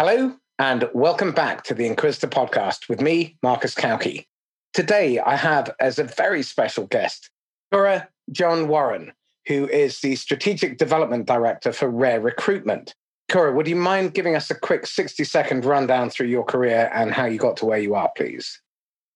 Hello, and welcome back to the Inquisitor podcast with me, Marcus Cauchi. Today, I have as a very special guest, Kura John Warren, who is the Strategic Development Director for Rare Recruitment. Kura, would you mind giving us a quick 60 second rundown through your career and how you got to where you are, please?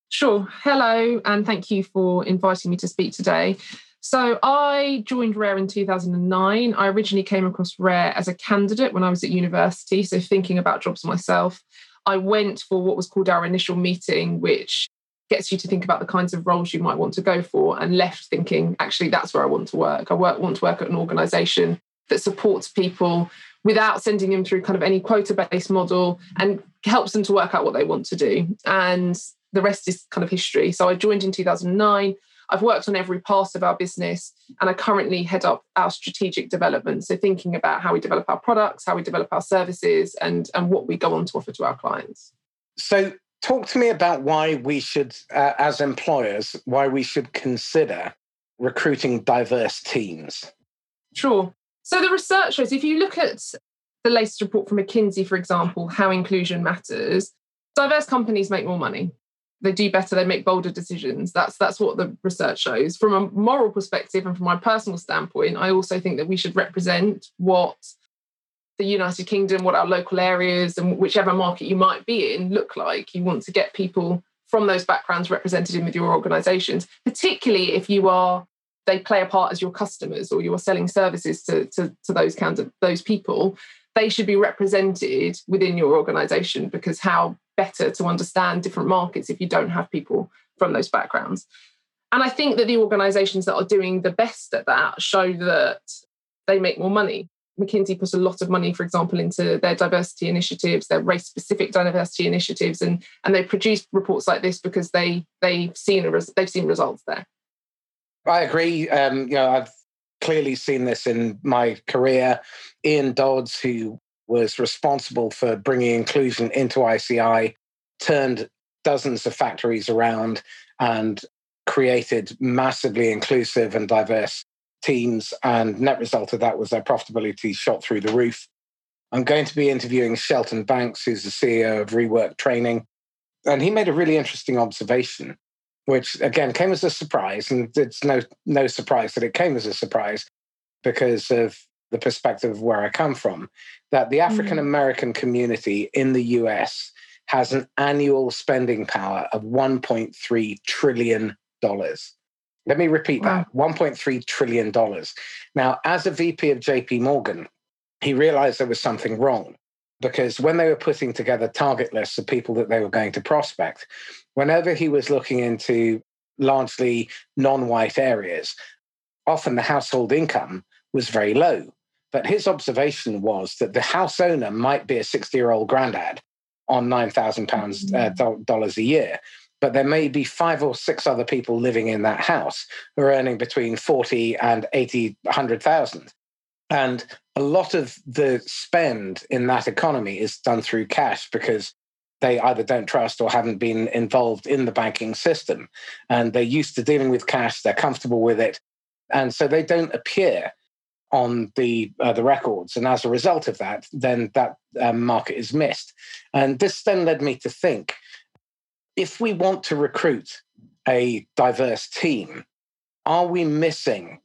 Sure. Hello, and thank you for inviting me to speak today. So I joined Rare in 2009. I originally came across Rare as a candidate when I was at university, so thinking about jobs myself. I went for what was called our initial meeting, which gets you to think about the kinds of roles you might want to go for, and left thinking, actually, that's where I want to work. I work, want to work at an organization that supports people without sending them through kind of any quota based model and helps them to work out what they want to do. And the rest is kind of history. So I joined in 2009. I've worked on every part of our business and I currently head up our strategic development. So thinking about how we develop our products, how we develop our services, and, and what we go on to offer to our clients. So talk to me about why we should, uh, as employers, why we should consider recruiting diverse teams. Sure. So the research shows if you look at the latest report from McKinsey, for example, how inclusion matters, diverse companies make more money they do better they make bolder decisions. That's that's what the research shows. From a moral perspective and from my personal standpoint i also think that we should represent what the united kingdom what our local areas and whichever market you might be in look like. You want to get people from those backgrounds represented in with your organizations particularly if you are they play a part as your customers or you are selling services to, to, to those candidate those people. They should be represented within your organization because how better to understand different markets if you don't have people from those backgrounds. And I think that the organizations that are doing the best at that show that they make more money. McKinsey put a lot of money, for example, into their diversity initiatives, their race specific diversity initiatives, and, and they produce reports like this because they, they've, seen a res- they've seen results there. I agree. Um, you know, I've clearly seen this in my career. Ian Dodds, who was responsible for bringing inclusion into ICI, turned dozens of factories around and created massively inclusive and diverse teams. And net result of that was their profitability shot through the roof. I'm going to be interviewing Shelton Banks, who's the CEO of Rework Training. And he made a really interesting observation, which again came as a surprise. And it's no, no surprise that it came as a surprise because of the perspective of where I come from, that the African American mm. community in the US has an annual spending power of $1.3 trillion. Let me repeat wow. that $1.3 trillion. Now, as a VP of JP Morgan, he realized there was something wrong because when they were putting together target lists of people that they were going to prospect, whenever he was looking into largely non white areas, often the household income was very low. But his observation was that the house owner might be a 60 year old granddad on $9,000 uh, mm-hmm. dollars a year. But there may be five or six other people living in that house who are earning between 40 and 80, 100,000. And a lot of the spend in that economy is done through cash because they either don't trust or haven't been involved in the banking system. And they're used to dealing with cash, they're comfortable with it. And so they don't appear on the uh, the records, and as a result of that, then that um, market is missed. And this then led me to think: if we want to recruit a diverse team, are we missing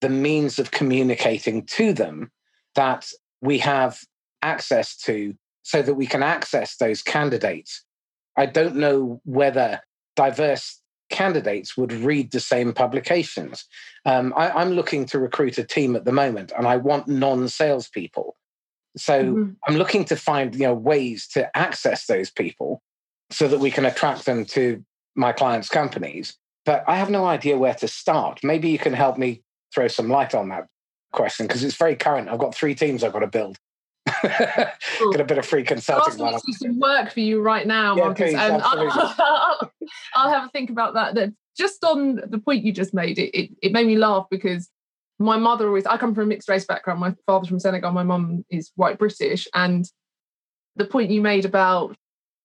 the means of communicating to them that we have access to, so that we can access those candidates? I don't know whether diverse candidates would read the same publications. Um, I, am looking to recruit a team at the moment, and I want non-salespeople. So mm-hmm. I'm looking to find you know ways to access those people so that we can attract them to my clients' companies. But I have no idea where to start. Maybe you can help me throw some light on that question because it's very current. I've got three teams I've got to build. Get a bit of free consulting. I'll do some work for you right now, yeah, Marcus, please, and uh, I'll, I'll, have a think about that. That just on the point you just made, it, it, it made me laugh because my mother always. I come from a mixed race background. My father's from Senegal. My mum is white British, and the point you made about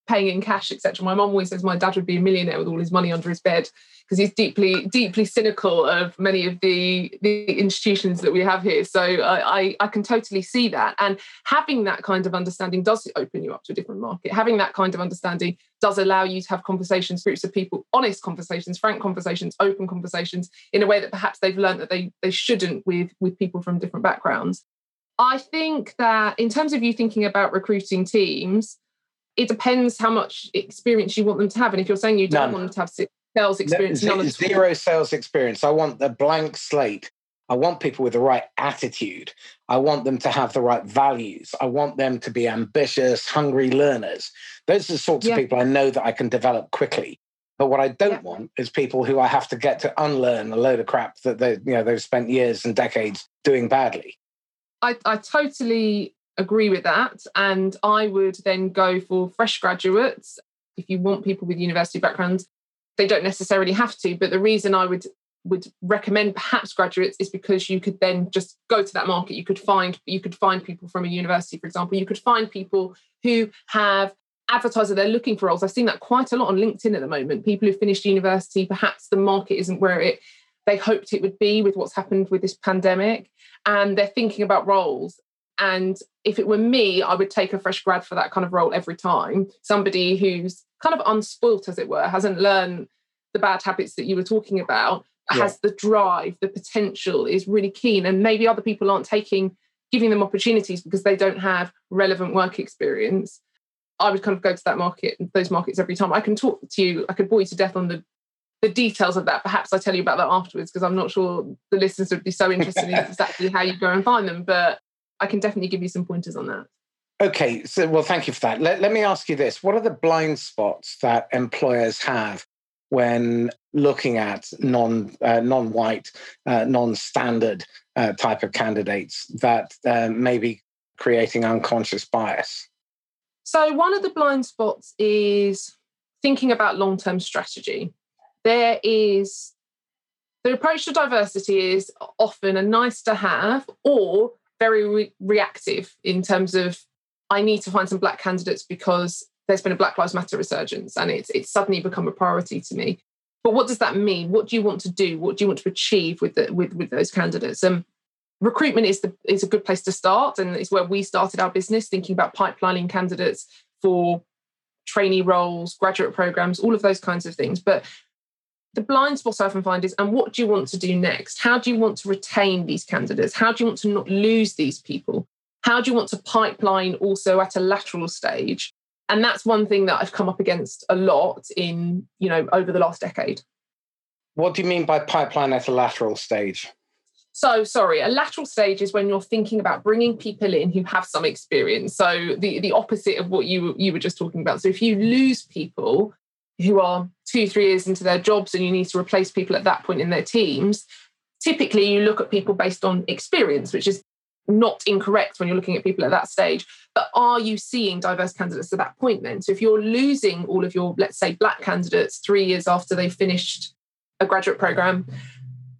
paying in cash, etc. My mom always says my dad would be a millionaire with all his money under his bed because he's deeply, deeply cynical of many of the, the institutions that we have here. So I, I, I can totally see that. And having that kind of understanding does open you up to a different market. Having that kind of understanding does allow you to have conversations, groups of people, honest conversations, frank conversations, open conversations in a way that perhaps they've learned that they, they shouldn't with, with people from different backgrounds. I think that in terms of you thinking about recruiting teams, it depends how much experience you want them to have. And if you're saying you don't None. want them to have sales experience, no, zero sales experience. I want the blank slate. I want people with the right attitude. I want them to have the right values. I want them to be ambitious, hungry learners. Those are the sorts yeah. of people I know that I can develop quickly. But what I don't yeah. want is people who I have to get to unlearn a load of crap that they, you know, they've spent years and decades doing badly. I, I totally agree with that. And I would then go for fresh graduates. If you want people with university backgrounds, they don't necessarily have to. But the reason I would would recommend perhaps graduates is because you could then just go to that market you could find you could find people from a university for example you could find people who have advertised they're looking for roles i've seen that quite a lot on linkedin at the moment people who finished university perhaps the market isn't where it they hoped it would be with what's happened with this pandemic and they're thinking about roles and if it were me, I would take a fresh grad for that kind of role every time. Somebody who's kind of unspoilt, as it were, hasn't learned the bad habits that you were talking about, yeah. has the drive, the potential, is really keen. And maybe other people aren't taking, giving them opportunities because they don't have relevant work experience. I would kind of go to that market, those markets every time. I can talk to you, I could bore you to death on the the details of that. Perhaps I tell you about that afterwards because I'm not sure the listeners would be so interested in exactly how you go and find them. But I can definitely give you some pointers on that. Okay, so well, thank you for that. Let, let me ask you this: What are the blind spots that employers have when looking at non uh, non-white, uh, non-standard uh, type of candidates that uh, may be creating unconscious bias? So one of the blind spots is thinking about long-term strategy. There is the approach to diversity is often a nice to have or very re- reactive in terms of I need to find some black candidates because there's been a Black Lives Matter resurgence and it's it's suddenly become a priority to me. But what does that mean? What do you want to do? What do you want to achieve with the, with with those candidates? Um, recruitment is the is a good place to start, and it's where we started our business, thinking about pipelining candidates for trainee roles, graduate programs, all of those kinds of things. But the blind spot I often find is, and what do you want to do next? How do you want to retain these candidates? How do you want to not lose these people? How do you want to pipeline also at a lateral stage? And that's one thing that I've come up against a lot in, you know, over the last decade. What do you mean by pipeline at a lateral stage? So, sorry, a lateral stage is when you're thinking about bringing people in who have some experience. So, the, the opposite of what you, you were just talking about. So, if you lose people who are two, three years into their jobs and you need to replace people at that point in their teams, typically you look at people based on experience, which is not incorrect when you're looking at people at that stage. But are you seeing diverse candidates at that point then? So if you're losing all of your, let's say, black candidates three years after they've finished a graduate program,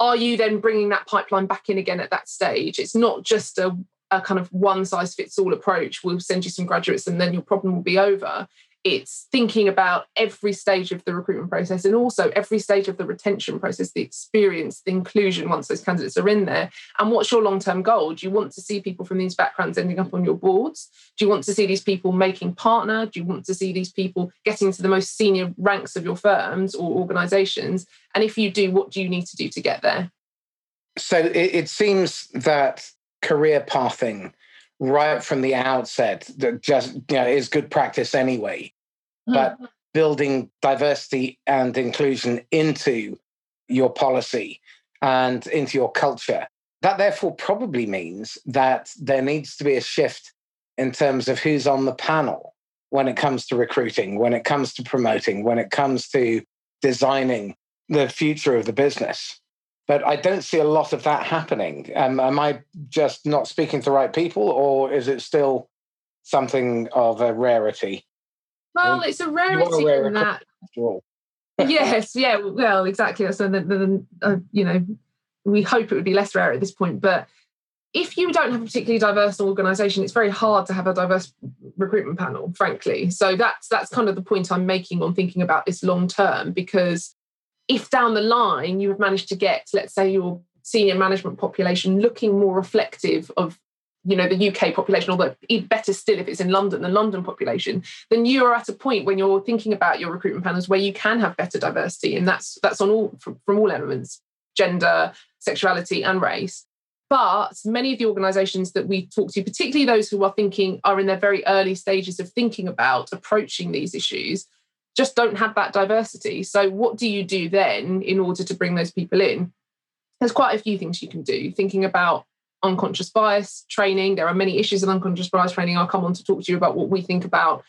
are you then bringing that pipeline back in again at that stage? It's not just a, a kind of one size fits all approach. We'll send you some graduates and then your problem will be over it's thinking about every stage of the recruitment process and also every stage of the retention process, the experience, the inclusion once those candidates are in there. And what's your long term goal? Do you want to see people from these backgrounds ending up on your boards? Do you want to see these people making partner? Do you want to see these people getting to the most senior ranks of your firms or organizations? And if you do, what do you need to do to get there? So it, it seems that career pathing right from the outset that just you know is good practice anyway but mm-hmm. building diversity and inclusion into your policy and into your culture that therefore probably means that there needs to be a shift in terms of who's on the panel when it comes to recruiting when it comes to promoting when it comes to designing the future of the business but I don't see a lot of that happening. Um, am I just not speaking to the right people, or is it still something of a rarity? Well, it's a rarity a in that. yes, yeah, well, exactly. So, the, the, uh, you know, we hope it would be less rare at this point, but if you don't have a particularly diverse organization, it's very hard to have a diverse recruitment panel, frankly. So that's that's kind of the point I'm making on thinking about this long term, because if down the line you have managed to get, let's say, your senior management population looking more reflective of you know the UK population, although better still if it's in London, the London population, then you are at a point when you're thinking about your recruitment panels where you can have better diversity, and that's that's on all from, from all elements, gender, sexuality, and race. But many of the organizations that we talk to, particularly those who are thinking, are in their very early stages of thinking about approaching these issues, just don't have that diversity. So, what do you do then in order to bring those people in? There's quite a few things you can do. Thinking about unconscious bias training, there are many issues in unconscious bias training. I'll come on to talk to you about what we think about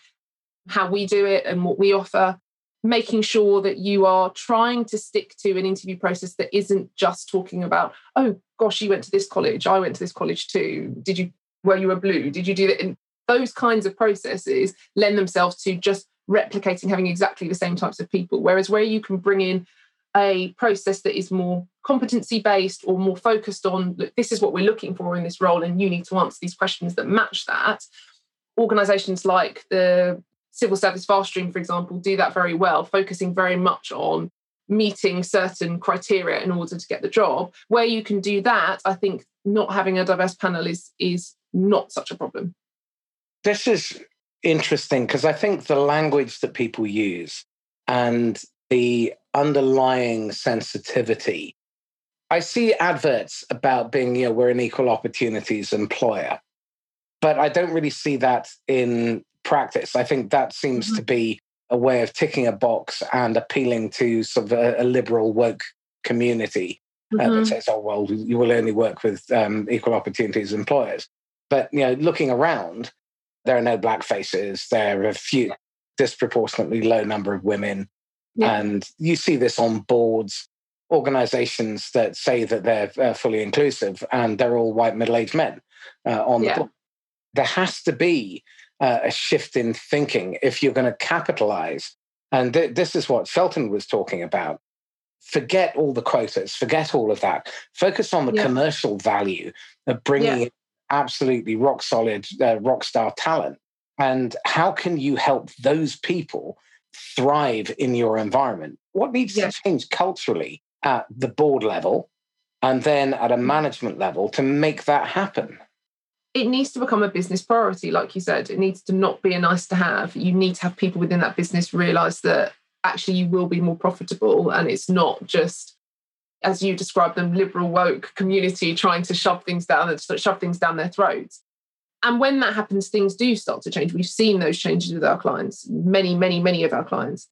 how we do it and what we offer making sure that you are trying to stick to an interview process that isn't just talking about, oh gosh, you went to this college, I went to this college too. Did you were you a blue? Did you do that? And those kinds of processes lend themselves to just replicating having exactly the same types of people. Whereas where you can bring in a process that is more competency based or more focused on look, this is what we're looking for in this role, and you need to answer these questions that match that. Organizations like the civil service fast stream, for example, do that very well, focusing very much on meeting certain criteria in order to get the job. Where you can do that, I think not having a diverse panel is is not such a problem. This is interesting because I think the language that people use and the underlying sensitivity. I see adverts about being, you know, we're an equal opportunities employer, but I don't really see that in practice. I think that seems mm-hmm. to be a way of ticking a box and appealing to sort of a, a liberal woke community mm-hmm. uh, that mm-hmm. says, "Oh well, you will only work with um, equal opportunities employers." But you know, looking around, there are no black faces. There are a few disproportionately low number of women, yeah. and you see this on boards. Organizations that say that they're uh, fully inclusive and they're all white middle aged men uh, on yeah. the board. There has to be uh, a shift in thinking if you're going to capitalize. And th- this is what Shelton was talking about. Forget all the quotas, forget all of that. Focus on the yeah. commercial value of bringing yeah. absolutely rock solid, uh, rock star talent. And how can you help those people thrive in your environment? What needs to change culturally at the board level and then at a mm. management level to make that happen? it needs to become a business priority like you said. It needs to not be a nice to have. You need to have people within that business realize that actually you will be more profitable and it's not just as you describe them liberal woke community trying to shove things down shove things down their throats. And when that happens things do start to change. We've seen those changes with our clients many many many of our clients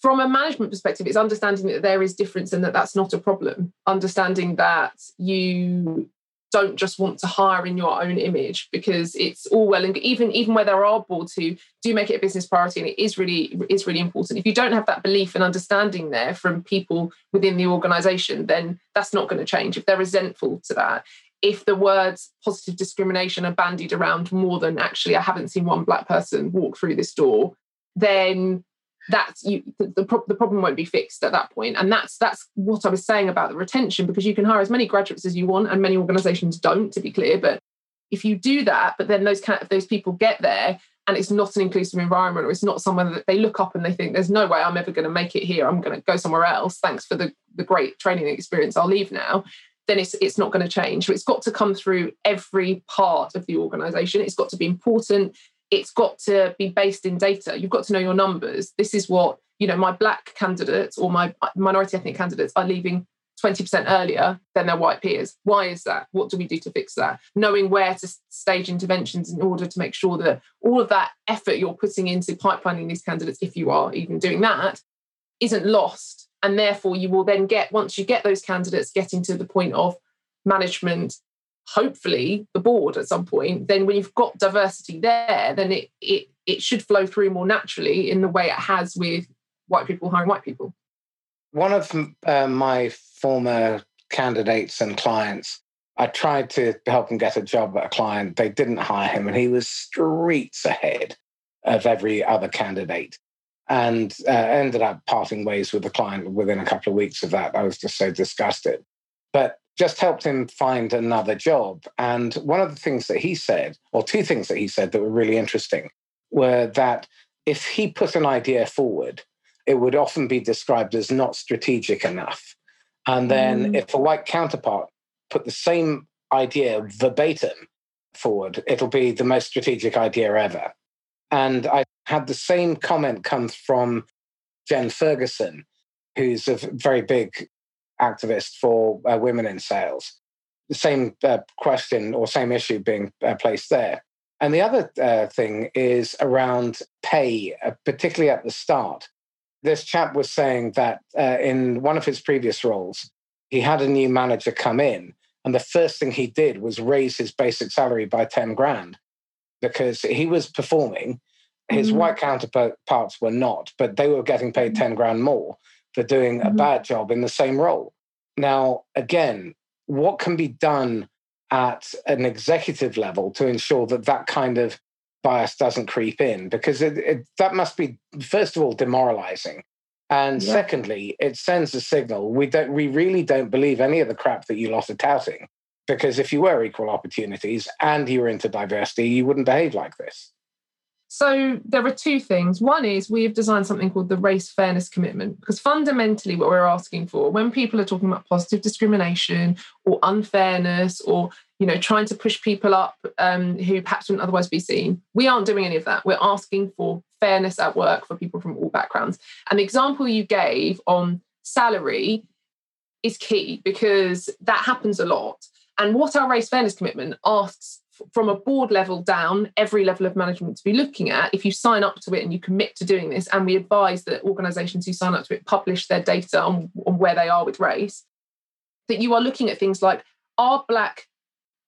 from a management perspective it's understanding that there is difference and that that's not a problem. Understanding that you don't just want to hire in your own image because it's all well and even even where there are boards who do make it a business priority and it is really is really important. If you don't have that belief and understanding there from people within the organization then that's not going to change. If they're resentful to that if the words positive discrimination are bandied around more than actually i haven't seen one black person walk through this door then that's you the, the, the, problem won't be fixed at that point. And that's that's what i was saying about the retention because you can hire as many graduates as you want and many organizations don't to be clear. But if you do that but then those kind of those people get there and it's not an inclusive environment or it's not somewhere that they look up and they think there's no way i'm ever going to make it here. I'm going to go somewhere else. Thanks for the, the great training experience. I'll leave now. Then it's it's not going to change. So it's got to come through every part of the organization. It's got to be important it's got to be based in data. You've got to know your numbers. This is what, you know, my black candidates or my minority ethnic candidates are leaving 20% earlier than their white peers. Why is that? What do we do to fix that? Knowing where to stage interventions in order to make sure that all of that effort you're putting into pipelining these candidates, if you are even doing that, isn't lost. And therefore, you will then get, once you get those candidates getting to the point of management hopefully the board at some point then when you've got diversity there then it it it should flow through more naturally in the way it has with white people hiring white people. One of uh, my former candidates and clients i tried to help him get a job at a client. They didn't hire him and he was streets ahead of every other candidate. And uh, ended up parting ways with the client within a couple of weeks of that. I was just so disgusted. But just helped him find another job. And one of the things that he said, or two things that he said that were really interesting, were that if he put an idea forward, it would often be described as not strategic enough. And then mm. if a white counterpart put the same idea verbatim forward, it'll be the most strategic idea ever. And I had the same comment come from Jen Ferguson, who's a very big activist for uh, women in sales. The same uh, question or same issue being uh, placed there. And the other uh, thing is around pay, uh, particularly at the start. This chap was saying that uh, in one of his previous roles, he had a new manager come in, and the first thing he did was raise his basic salary by 10 grand because he was performing. His mm-hmm. white counterparts were not, but they were getting paid mm-hmm. 10 grand more for doing mm-hmm. a bad job in the same role. Now, again, what can be done at an executive level to ensure that that kind of bias doesn't creep in? Because it, it, that must be, first of all, demoralizing. And yeah. secondly, it sends a signal we don't we really don't believe any of the crap that you lot are touting. Because if you were equal opportunities and you were into diversity, you wouldn't behave like this. So there are two things. One is we have designed something called the race fairness commitment because fundamentally what we're asking for when people are talking about positive discrimination or unfairness or you know trying to push people up um, who perhaps wouldn't otherwise be seen, we aren't doing any of that. We're asking for fairness at work for people from all backgrounds. And the example you gave on salary is key because that happens a lot. And what our race fairness commitment asks from a board level down, every level of management to be looking at. If you sign up to it and you commit to doing this, and we advise that organizations who sign up to it publish their data on, on where they are with race, that you are looking at things like are Black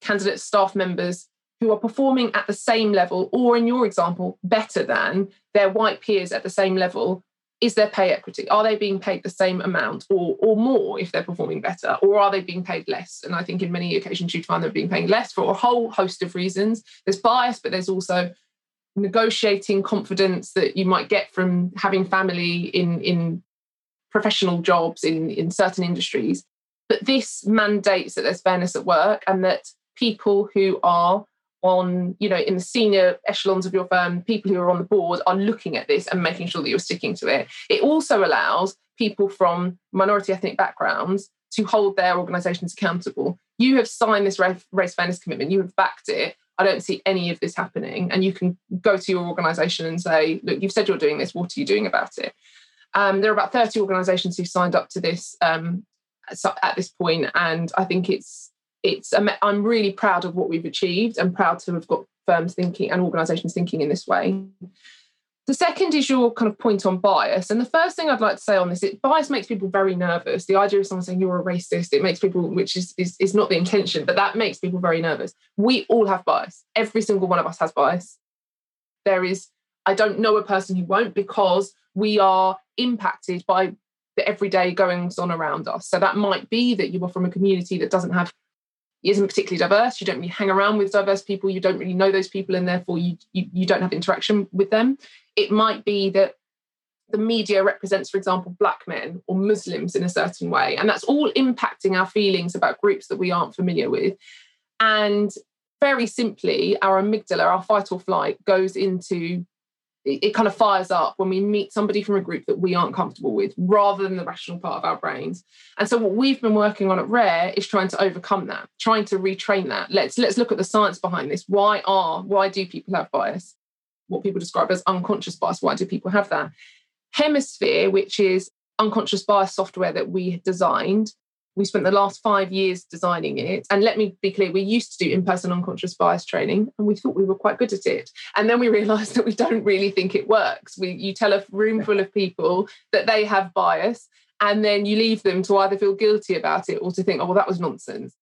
candidate staff members who are performing at the same level, or in your example, better than their white peers at the same level is there pay equity? Are they being paid the same amount or, or more if they're performing better? Or are they being paid less? And I think in many occasions you'd find they're being paid less for a whole host of reasons. There's bias, but there's also negotiating confidence that you might get from having family in, in professional jobs in, in certain industries. But this mandates that there's fairness at work and that people who are on, you know, in the senior echelons of your firm, people who are on the board are looking at this and making sure that you're sticking to it. It also allows people from minority ethnic backgrounds to hold their organizations accountable. You have signed this race fairness commitment, you have backed it. I don't see any of this happening. And you can go to your organization and say, look, you've said you're doing this. What are you doing about it? Um, there are about 30 organizations who've signed up to this um, at this point, and I think it's it's I'm really proud of what we've achieved and proud to have got firms thinking and organizations thinking in this way. The second is your kind of point on bias. And the first thing I'd like to say on this, it, bias makes people very nervous. The idea of someone saying you're a racist, it makes people, which is, is, is not the intention, but that makes people very nervous. We all have bias. Every single one of us has bias. There is, I don't know a person who won't because we are impacted by the everyday goings on around us. So that might be that you are from a community that doesn't have isn't particularly diverse. You don't really hang around with diverse people. You don't really know those people and therefore you, you, you don't have interaction with them. It might be that the media represents for example black men or muslims in a certain way and that's all impacting our feelings about groups that we aren't familiar with. And very simply our amygdala our fight or flight goes into it, kind of fires up when we meet somebody from a group that we aren't comfortable with rather than the rational part of our brains. And so what we've been working on at rare is trying to overcome that trying to retrain that. Let's let's look at the science behind this. Why are why do people have bias? What people describe as unconscious bias why do people have that? Hemisphere which is unconscious bias software that we designed we spent the last five years designing it. And let me be clear, we used to do mm. in person unconscious bias training and we thought we were quite good at it. And then we realized that we don't really think it works. We, you tell a room full of people that they have bias, and then you leave them to either feel guilty about it or to think, oh, well, that was nonsense.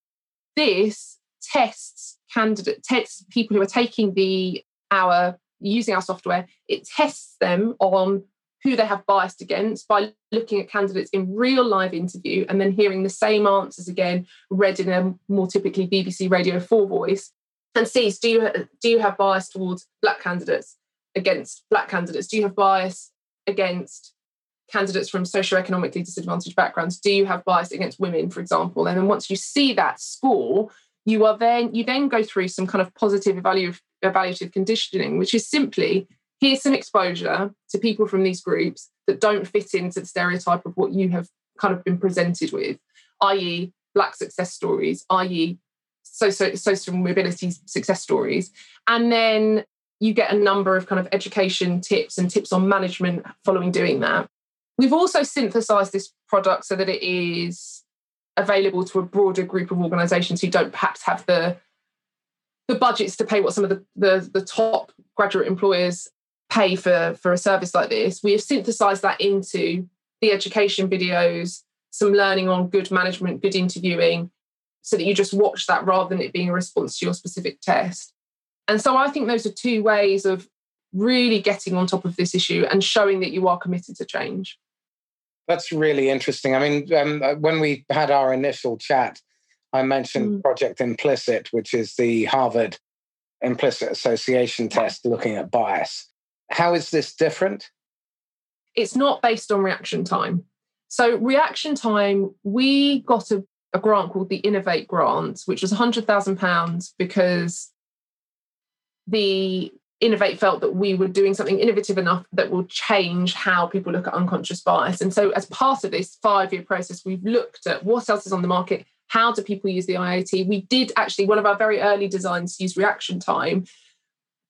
This tests candidate, tests people who are taking the our using our software, it tests them on who they have biased against by looking at candidates in real live interview and then hearing the same answers again read in a more typically BBC Radio 4 voice. And sees do you do you have bias towards black candidates against black candidates? Do you have bias against candidates from socioeconomically disadvantaged backgrounds, do you have bias against women, for example? And then once you see that score, you are then you then go through some kind of positive evaluative, evaluative conditioning, which is simply here's some exposure to people from these groups that don't fit into the stereotype of what you have kind of been presented with, i.e., black success stories, i.e., social, mobility success stories. And then you get a number of kind of education tips and tips on management following doing that. We've also synthesized this product so that it is available to a broader group of organizations who don't perhaps have the the budgets to pay what some of the, the, the top graduate employers pay for, for a service like this. We have synthesized that into the education videos, some learning on good management, good interviewing, so that you just watch that rather than it being a response to your specific test. And so I think those are two ways of really getting on top of this issue and showing that you are committed to change. That's really interesting. I mean, um, uh, when we had our initial chat, I mentioned mm. Project Implicit, which is the Harvard Implicit Association test looking at bias. How is this different? It's not based on reaction time. So, reaction time, we got a, a grant called the Innovate Grant, which was £100,000 because the Innovate felt that we were doing something innovative enough that will change how people look at unconscious bias. And so, as part of this five year process, we've looked at what else is on the market, how do people use the IAT. We did actually, one of our very early designs use reaction time,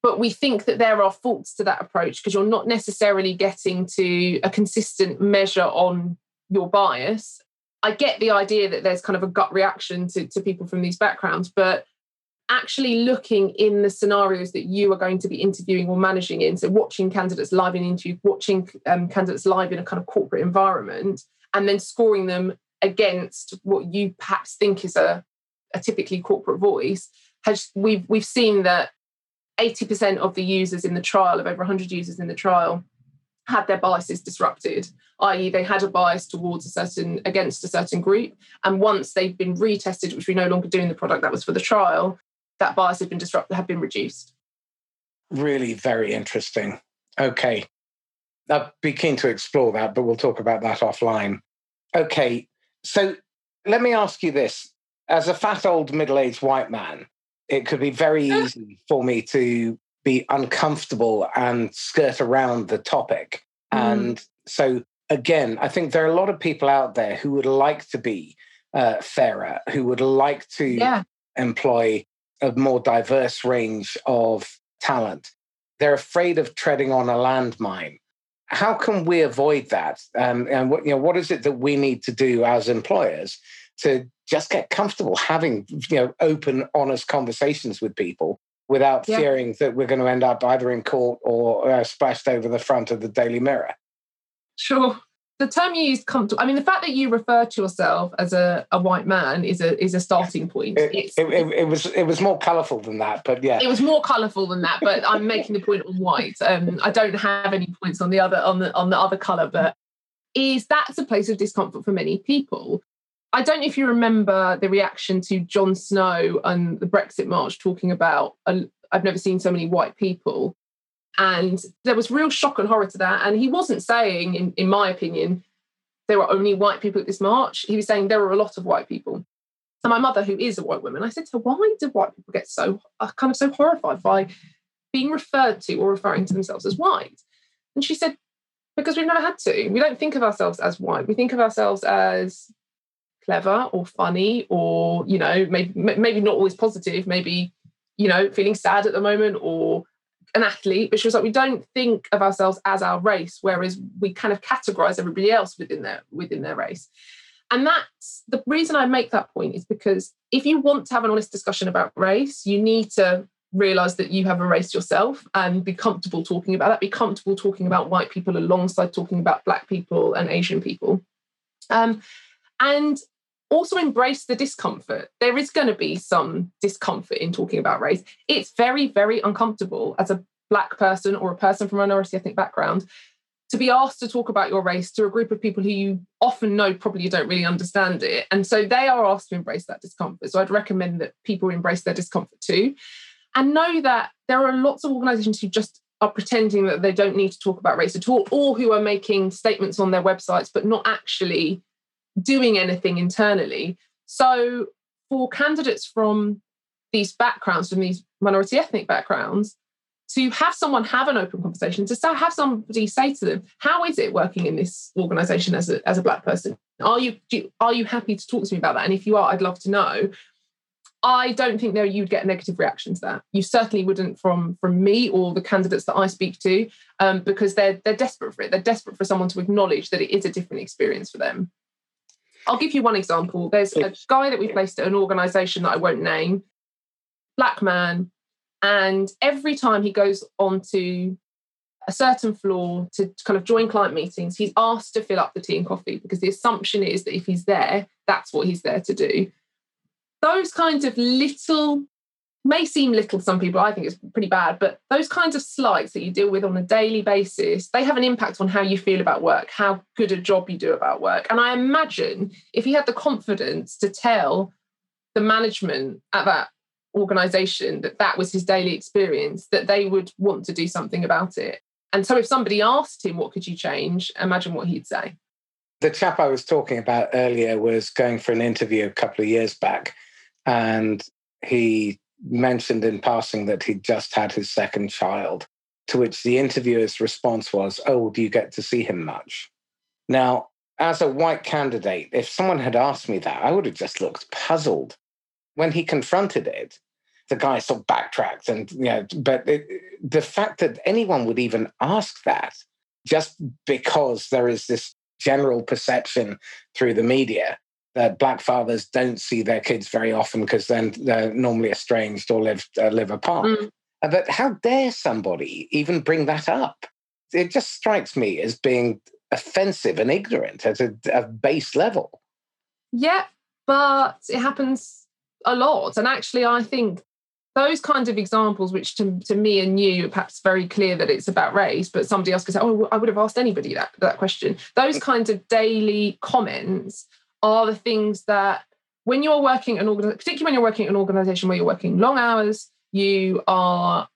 but we think that there are faults to that approach because you're not necessarily getting to a consistent measure on your bias. I get the idea that there's kind of a gut reaction to, to people from these backgrounds, but actually looking in the scenarios that you are going to be interviewing or managing in. So, watching candidates live in interview, watching um, candidates live in a kind of corporate environment, and then scoring them against what you perhaps think is a, a typically corporate voice. Has we've we've seen that 80% of the users in the trial, of over 100 users in the trial, had their biases disrupted, i.e., they had a bias towards a certain against a certain group. And once they've been retested, which we no longer do in the product, that was for the trial, that bias had been disrupted, had been reduced. Really very interesting. Okay. I'd be keen to explore that, but we'll talk about that offline. Okay. So let me ask you this. As a fat old middle aged white man, it could be very easy for me to be uncomfortable and skirt around the topic. Mm. And so, again, I think there are a lot of people out there who would like to be uh, fairer, who would like to yeah. employ a more diverse range of talent. They're afraid of treading on a landmine. How can we avoid that? Um, and what you know, what is it that we need to do as employers to just get comfortable having you know open, honest conversations with people without yeah. fearing that we're going to end up either in court or uh, splashed over the front of the Daily Mirror? Sure. The term you use comfortable i mean the fact that you refer to yourself as a, a white man is a is a starting point. It, it, it, it was it was more colorful than that but yeah. It was more colorful than that but i'm making the point on white. Um i don't have any points on the other on the on the other color but is that's a place of discomfort for many people i don't know if you remember the reaction to Jon Snow and the brexit march talking about i've never seen so many white people and there was real shock and horror to that. And he wasn't saying, in, in my opinion, there were only white people at this march. He was saying there were a lot of white people. And my mother, who is a white woman, I said to her, why do white people get so uh, kind of so horrified by being referred to or referring to themselves as white? And she said, because we've never had to. We don't think of ourselves as white. We think of ourselves as clever or funny or, you know, maybe, maybe not always positive, maybe, you know, feeling sad at the moment or an athlete, but she was like, we don't think of ourselves as our race, whereas we kind of categorize everybody else within their within their race. And that's the reason I make that point is because if you want to have an honest discussion about race, you need to realize that you have a race yourself and be comfortable talking about that, be comfortable talking about white people alongside talking about black people and Asian people. Um, and also embrace the discomfort. There is going to be some discomfort in talking about race. It's very, very uncomfortable as a Black person or a person from a minority ethnic background to be asked to talk about your race to a group of people who you often know probably don't really understand it. And so they are asked to embrace that discomfort. So I'd recommend that people embrace their discomfort too. And know that there are lots of organizations who just are pretending that they don't need to talk about race at all, or who are making statements on their websites but not actually doing anything internally. So, for candidates from these backgrounds, from these minority ethnic backgrounds, to have someone have an open conversation, to have somebody say to them, "How is it working in this organisation as a as a black person? Are you, you are you happy to talk to me about that? And if you are, I'd love to know." I don't think there you'd get a negative reaction to that. You certainly wouldn't from from me or the candidates that I speak to, um, because they're they're desperate for it. They're desperate for someone to acknowledge that it is a different experience for them. I'll give you one example. There's a guy that we placed at an organisation that I won't name, black man, and every time he goes onto a certain floor to kind of join client meetings, he's asked to fill up the tea and coffee because the assumption is that if he's there, that's what he's there to do those kinds of little may seem little to some people i think it's pretty bad but those kinds of slights that you deal with on a daily basis they have an impact on how you feel about work how good a job you do about work. And i imagine if he had the confidence to tell the management at that organization that that was his daily experience that they would want to do something about it. And so if somebody asked him what could you change? Imagine what he'd say. The chap i was talking about earlier was going for an interview a couple of years back and he mentioned in passing that he'd just had his second child, to which the interviewer's response was, Oh, do you get to see him much? Now, as a white candidate, if someone had asked me that, I would have just looked puzzled. When he confronted it, the guy sort of backtracked and you know but it, the fact that anyone would even ask that just because there is this general perception through the media that black fathers don't see their kids very often because then they're normally estranged or live uh, live apart. Mm. Uh, but how dare somebody even bring that up? It just strikes me as being offensive and ignorant at a, a base level. Yeah, but it happens a lot. And actually, I think those kinds of examples, which to, to me and you, perhaps very clear that it's about race, but somebody else could say, oh, I would have asked anybody that, that question. Those mm. kinds of daily comments are the things that when you're working an organization, particularly when you're working an organization where you're working long hours, you are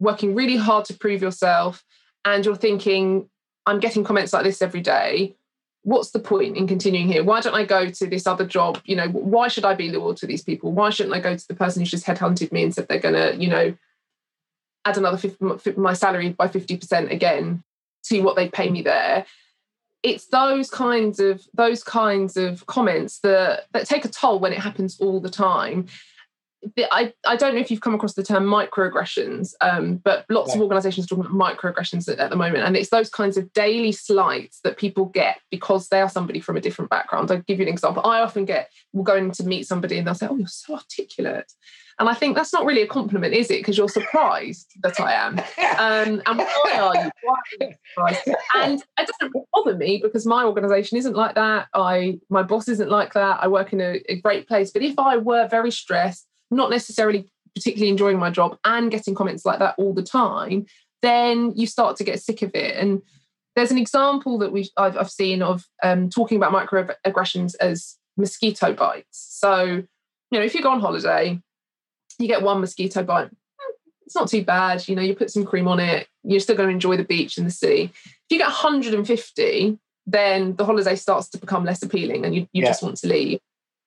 working really hard to prove yourself, and you're thinking, I'm getting comments like this every day. What's the point in continuing here? Why don't I go to this other job? You know, why should I be loyal to these people? Why shouldn't I go to the person who's just headhunted me and said they're going to, you know, add another 50, my salary by 50% again to what they pay me there? It's those kinds of those kinds of comments that that take a toll when it happens all the time I, I don't know if you've come across the term microaggressions, um, but lots of organizations are talking about microaggressions at, at, the moment. And it's those kinds of daily slights that people get because they are somebody from a different background. I'll give you an example. I often get, we'll go in to meet somebody and they'll say, Oh, you're so articulate. And I think that's not really a compliment, is it? Because you're surprised that I am. Um, and why are you? Why are you surprised? And it doesn't bother me because my organisation isn't like that. I my boss isn't like that. I work in a, a great place. But if I were very stressed, not necessarily particularly enjoying my job, and getting comments like that all the time, then you start to get sick of it. And there's an example that we I've, I've seen of um, talking about microaggressions as mosquito bites. So, you know, if you go on holiday you get one mosquito bite. It's not too bad. You know, you put some cream on it, you're still going to enjoy the beach and the sea. If you get 150, then the holiday starts to become less appealing and you, you yeah. just want to leave.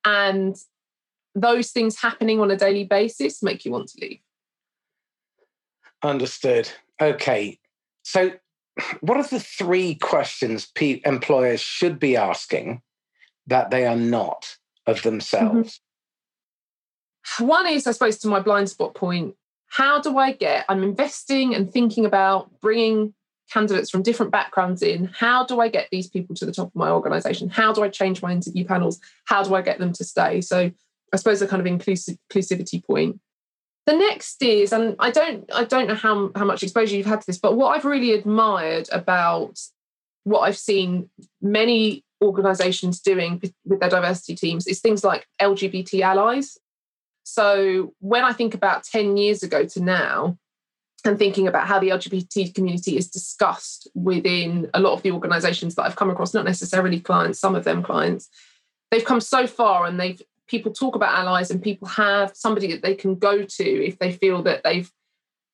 And those things happening on a daily basis make you want to leave. Understood. Okay. So, what are the three questions employers should be asking that they are not of mm-hmm. themselves? One is, I suppose, to my blind spot point, how do I get, I'm investing and thinking about bringing candidates from different backgrounds in. How do I get these people to the top of my organization? How do I change my interview panels? How do I get them to stay? So I suppose a kind of inclusive, inclusivity point. The next is, and I don't, I don't know how, how much exposure you've had to this, but what I've really admired about what I've seen many organizations doing with their diversity teams is things like LGBT allies. So when I think about 10 years ago to now, and thinking about how the LGBT community is discussed within a lot of the organizations that I've come across, not necessarily clients, some of them clients, they've come so far and they've people talk about allies and people have somebody that they can go to if they feel that they've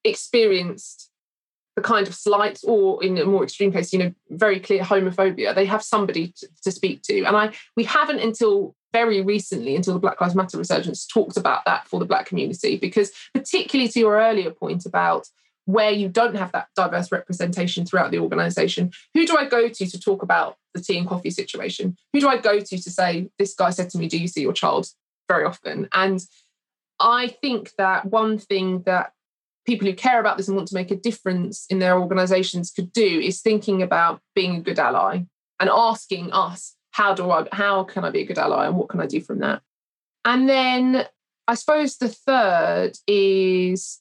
experienced the kind of slights or in a more extreme case you know very clear homophobia. They have somebody to, to speak to. And i we haven't until very recently until the black lives matter resurgence talked about that for the black community because particularly to your earlier point about where you don't have that diverse representation throughout the organization who do i go to to talk about the tea and coffee situation? Who do i go to to say this guy said to me do you see your child? very often. And i think that one thing that people who care about this and want to make a difference in their organizations could do is thinking about being a good ally and asking us how do i how can i be a good ally and what can i do from that? And then i suppose the third is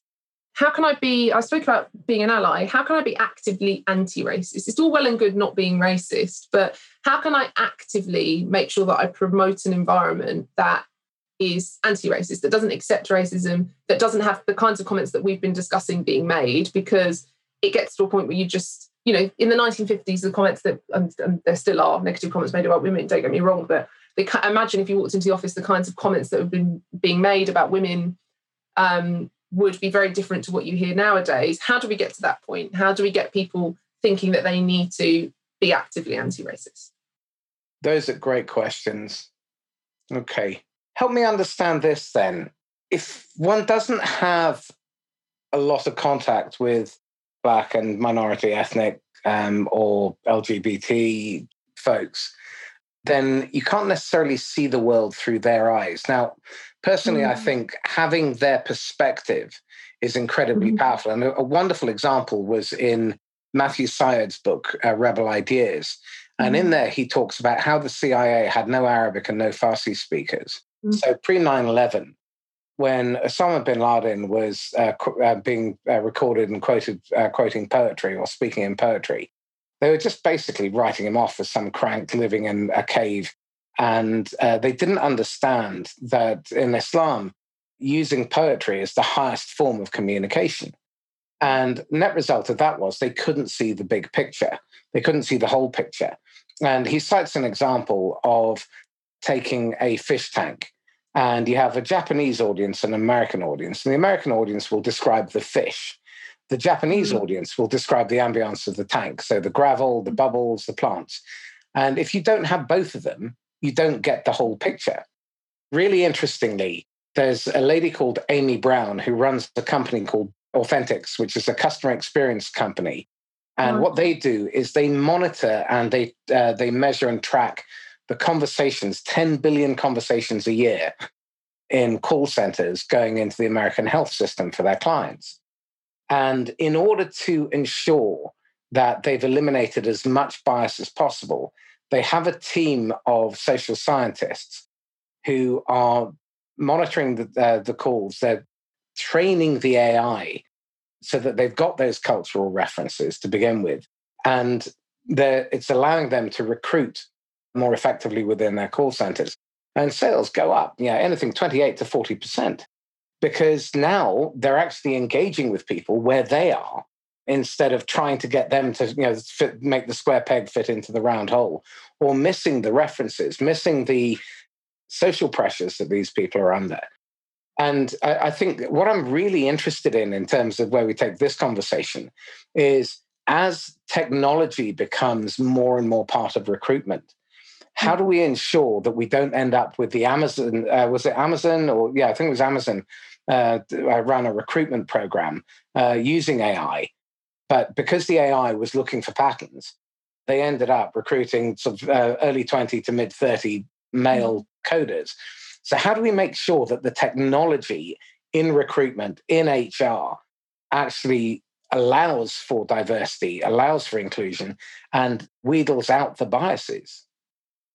how can i be i spoke about being an ally how can i be actively anti-racist? It's all well and good not being racist but how can i actively make sure that i promote an environment that is anti-racist, that doesn't accept racism, that doesn't have the kinds of comments that we've been discussing being made, because it gets to a point where you just, you know, in the 1950s, the comments that, and, and there still are negative comments made about women, don't get me wrong, but they can imagine if you walked into the office, the kinds of comments that have been being made about women um, would be very different to what you hear nowadays. How do we get to that point? How do we get people thinking that they need to be actively anti-racist? Those are great questions. Okay. Help me understand this then. If one doesn't have a lot of contact with Black and minority ethnic um, or LGBT folks, then you can't necessarily see the world through their eyes. Now, personally, mm-hmm. I mm. think having their perspective is incredibly mm-hmm. powerful. And a, a, wonderful example was in Matthew Syed's book, uh, Rebel Ideas. And in mm. there, he talks about how the CIA had no Arabic and no Farsi speakers. Mm-hmm. So pre 9 11, when Osama bin Laden was uh, uh, being uh, recorded and quoted, uh, quoting poetry or speaking in poetry, they were just basically writing him off as some crank living in a cave. And uh, they didn't understand that in Islam, using poetry is the highest form of communication. And net result of that was they couldn't see the big picture. They couldn't see the whole picture. And he cites an example of taking a fish tank and you have a Japanese audience and an American audience. And the American audience will describe the fish. The Japanese mm-hmm. audience will describe the ambience of the tank. So the gravel, the bubbles, the plants. And if you don't have both of them, you don't get the whole picture. Really interestingly, there's a lady called Amy Brown who runs a company called Authenticx, which is a customer experience company. And what they do is they monitor and they uh, they measure and track the conversations, 10 billion conversations a year in call centers going into the American health system for their clients. And in order to ensure that they've eliminated as much bias as possible, they have a team of social scientists who are monitoring the, uh, the calls. They're training the AI so that they've got those cultural references to begin with. And it's allowing them to recruit more effectively within their call centers. And sales go up, yeah, anything 28 to 40%, because now they're actually engaging with people where they are instead of trying to get them to you know fit, make the square peg fit into the round hole or missing the references missing the social pressures that these people are under and I, I, think what i'm really interested in in terms of where we take this conversation is as technology becomes more and more part of recruitment how do we ensure that we don't end up with the Amazon? Uh, was it Amazon or yeah, I think it was Amazon. Uh, ran a recruitment program uh, using AI, but because the AI was looking for patterns, they ended up recruiting sort of uh, early twenty to mid thirty male mm-hmm. coders. So how do we make sure that the technology in recruitment in HR actually allows for diversity, allows for inclusion, and wheedles out the biases?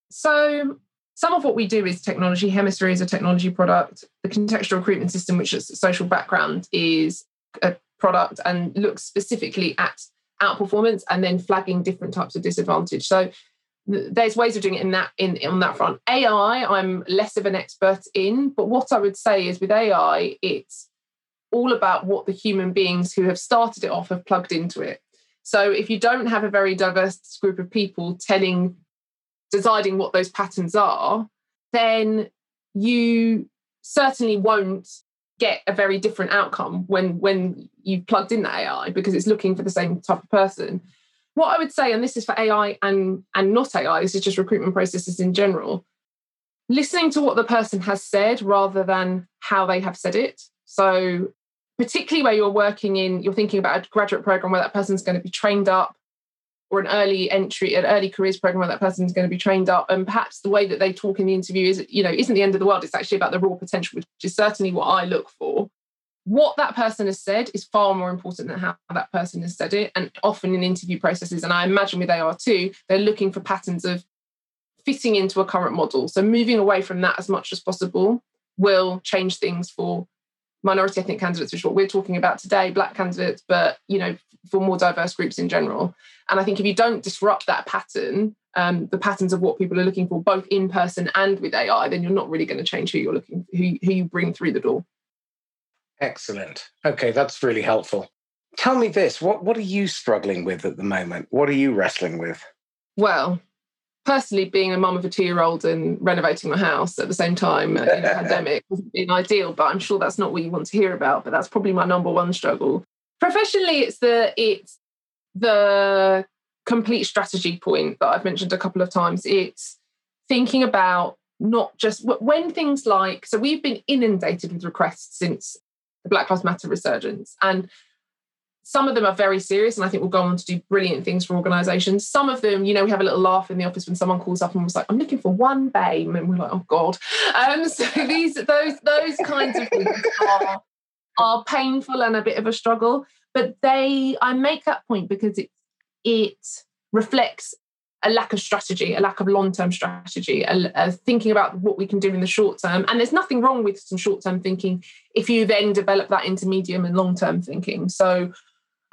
So some of what we do is technology. Hemisphere is a technology product. The contextual recruitment system, which is social background, is a product and looks specifically at outperformance and then flagging different types of disadvantage. So there's ways of doing it in that in on that front. AI, I'm less of an expert in, but what I would say is with AI, it's all about what the human beings who have started it off have plugged into it. So if you don't have a very diverse group of people telling deciding what those patterns are, then you certainly won't get a very different outcome when when you've plugged in that AI because it's looking for the same type of person. What I would say, and this is for AI and and not AI, this is just recruitment processes in general. Listening to what the person has said rather than how they have said it. So particularly where you're working in, you're thinking about a graduate program where that person's going to be trained up, or an early entry, an early careers program where that person's going to be trained up, and perhaps the way that they talk in the interview is, you know, isn't the end of the world. It's actually about the raw potential, which is certainly what I look for. What that person has said is far more important than how that person has said it. And often in interview processes, and I imagine with AR too, they're looking for patterns of fitting into a current model. So moving away from that as much as possible will change things for minority ethnic candidates, which is what we're talking about today, black candidates, but you know, for more diverse groups in general. And I think if you don't disrupt that pattern, um, the patterns of what people are looking for, both in person and with AI, then you're not really going to change who you're looking, who, who you bring through the door. Excellent. Okay, that's really helpful. Tell me this: what what are you struggling with at the moment? What are you wrestling with? Well, personally being a mum of a two-year-old and renovating my house at the same time in a pandemic hasn't been ideal but i'm sure that's not what you want to hear about but that's probably my number one struggle. Professionally it's the it's the complete strategy point that i've mentioned a couple of times. It's thinking about not just when things like so we've been inundated with requests since the black lives matter resurgence and some of them are very serious and I think will go on to do brilliant things for organizations. Some of them, you know, we have a little laugh in the office when someone calls up and was like, I'm looking for one BAME. And we're like, oh God. Um, so these those those kinds of things are, are painful and a bit of a struggle. But they I make that point because it it reflects a lack of strategy, a lack of long-term strategy, a, a thinking about what we can do in the short term. And there's nothing wrong with some short-term thinking if you then develop that into medium and long-term thinking. So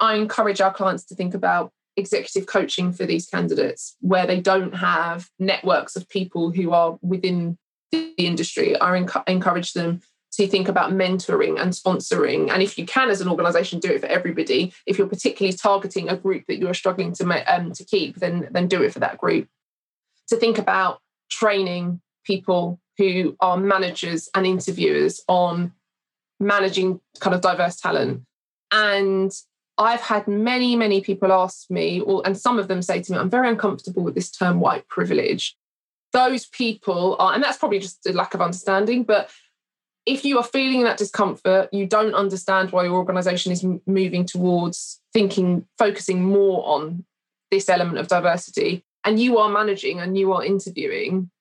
I encourage our clients to think about executive coaching for these candidates where they don't have networks of people who are within the industry. I encourage them to think about mentoring and sponsoring. And if you can, as an organization, do it for everybody. If you're particularly targeting a group that you're struggling to, um, to keep, then, then do it for that group. To think about training people who are managers and interviewers on managing kind of diverse talent and I've had many, many people ask me, or, and some of them say to me, I'm very uncomfortable with this term white privilege. Those people are, and that's probably just a lack of understanding, but if you are feeling that discomfort, you don't understand why your organization is moving towards thinking, focusing more on this element of diversity, and you are managing and you are interviewing,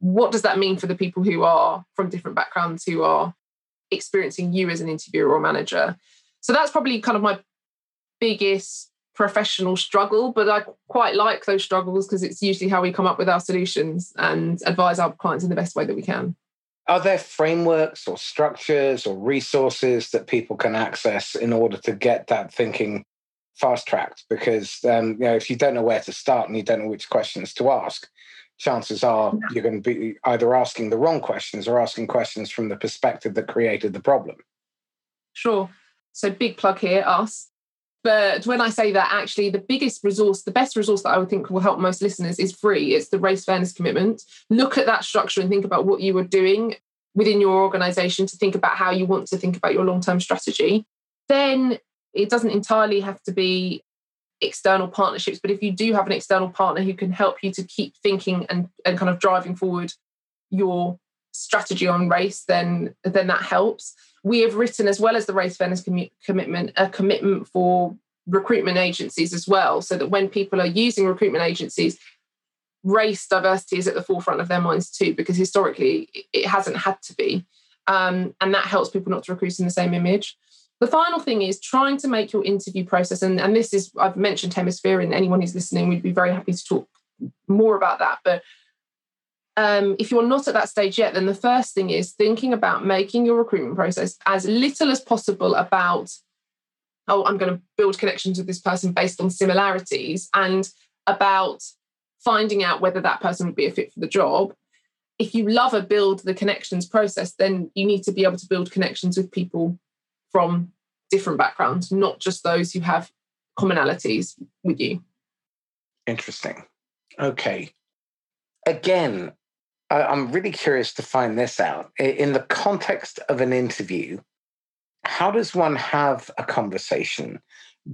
what does that mean for the people who are from different backgrounds who are experiencing you as an interviewer or manager? So that's probably kind of my biggest professional struggle, but I quite like those struggles because it's usually how we come up with our solutions and advise our clients in the best way that we can. Are there frameworks or structures or resources that people can access in order to get that thinking fast tracked? Because um, you know, if you don't know where to start and you don't know which questions to ask, chances are you're going to be either asking the wrong questions or asking questions from the perspective that created the problem. Sure. So big plug here, us. But when I say that, actually, the biggest resource, the best resource that I would think will help most listeners is free. It's the race fairness commitment. Look at that structure and think about what you are doing within your organization to think about how you want to think about your long term strategy. Then it doesn't entirely have to be external partnerships, but if you do have an external partner who can help you to keep thinking and, and kind of driving forward your strategy on race, then then that helps we have written, as well as the race fairness com- commitment, a commitment for recruitment agencies as well, so that when people are using recruitment agencies, race diversity is at the forefront of their minds too, because historically it hasn't had to be. Um, and that helps people not to recruit in the same image. The final thing is trying to make your interview process, and, and this is, I've mentioned Hemisphere, and anyone who's listening, we'd be very happy to talk more about that. But um, if you're not at that stage yet, then the first thing is thinking about making your recruitment process as little as possible about, oh, I'm going to build connections with this person based on similarities and about finding out whether that person would be a fit for the job. If you love a build the connections process, then you need to be able to build connections with people from different backgrounds, not just those who have commonalities with you. Interesting. Okay. Again, I'm really curious to find this out. In the context of an interview, how does one have a conversation?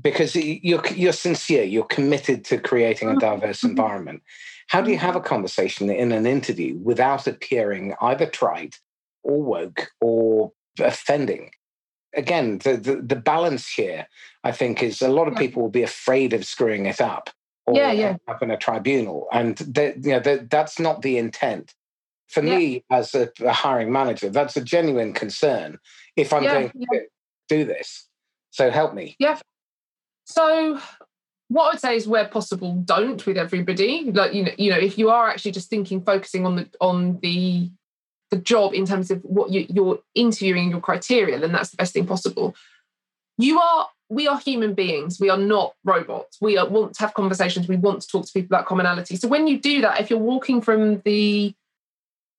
Because you're you're sincere, you're committed to creating a diverse mm-hmm. environment. How do you have a conversation in an interview without appearing either trite or woke or offending? Again, the, the, the balance here, I think, is a lot of people will be afraid of screwing it up or yeah, yeah. up in a tribunal. And you know, that's not the intent. For yeah. me, as a, a, hiring manager, that's a genuine concern if I'm yeah, going to do this. So help me. Yeah. So what I would say is where possible, don't with everybody. Like you know, you know, if you are actually just thinking, focusing on the on the the job in terms of what you, you're interviewing your criteria, then that's the best thing possible. You are we are human beings. We are not robots. We are, want to have conversations. We want to talk to people about commonality. So when you do that, if you're walking from the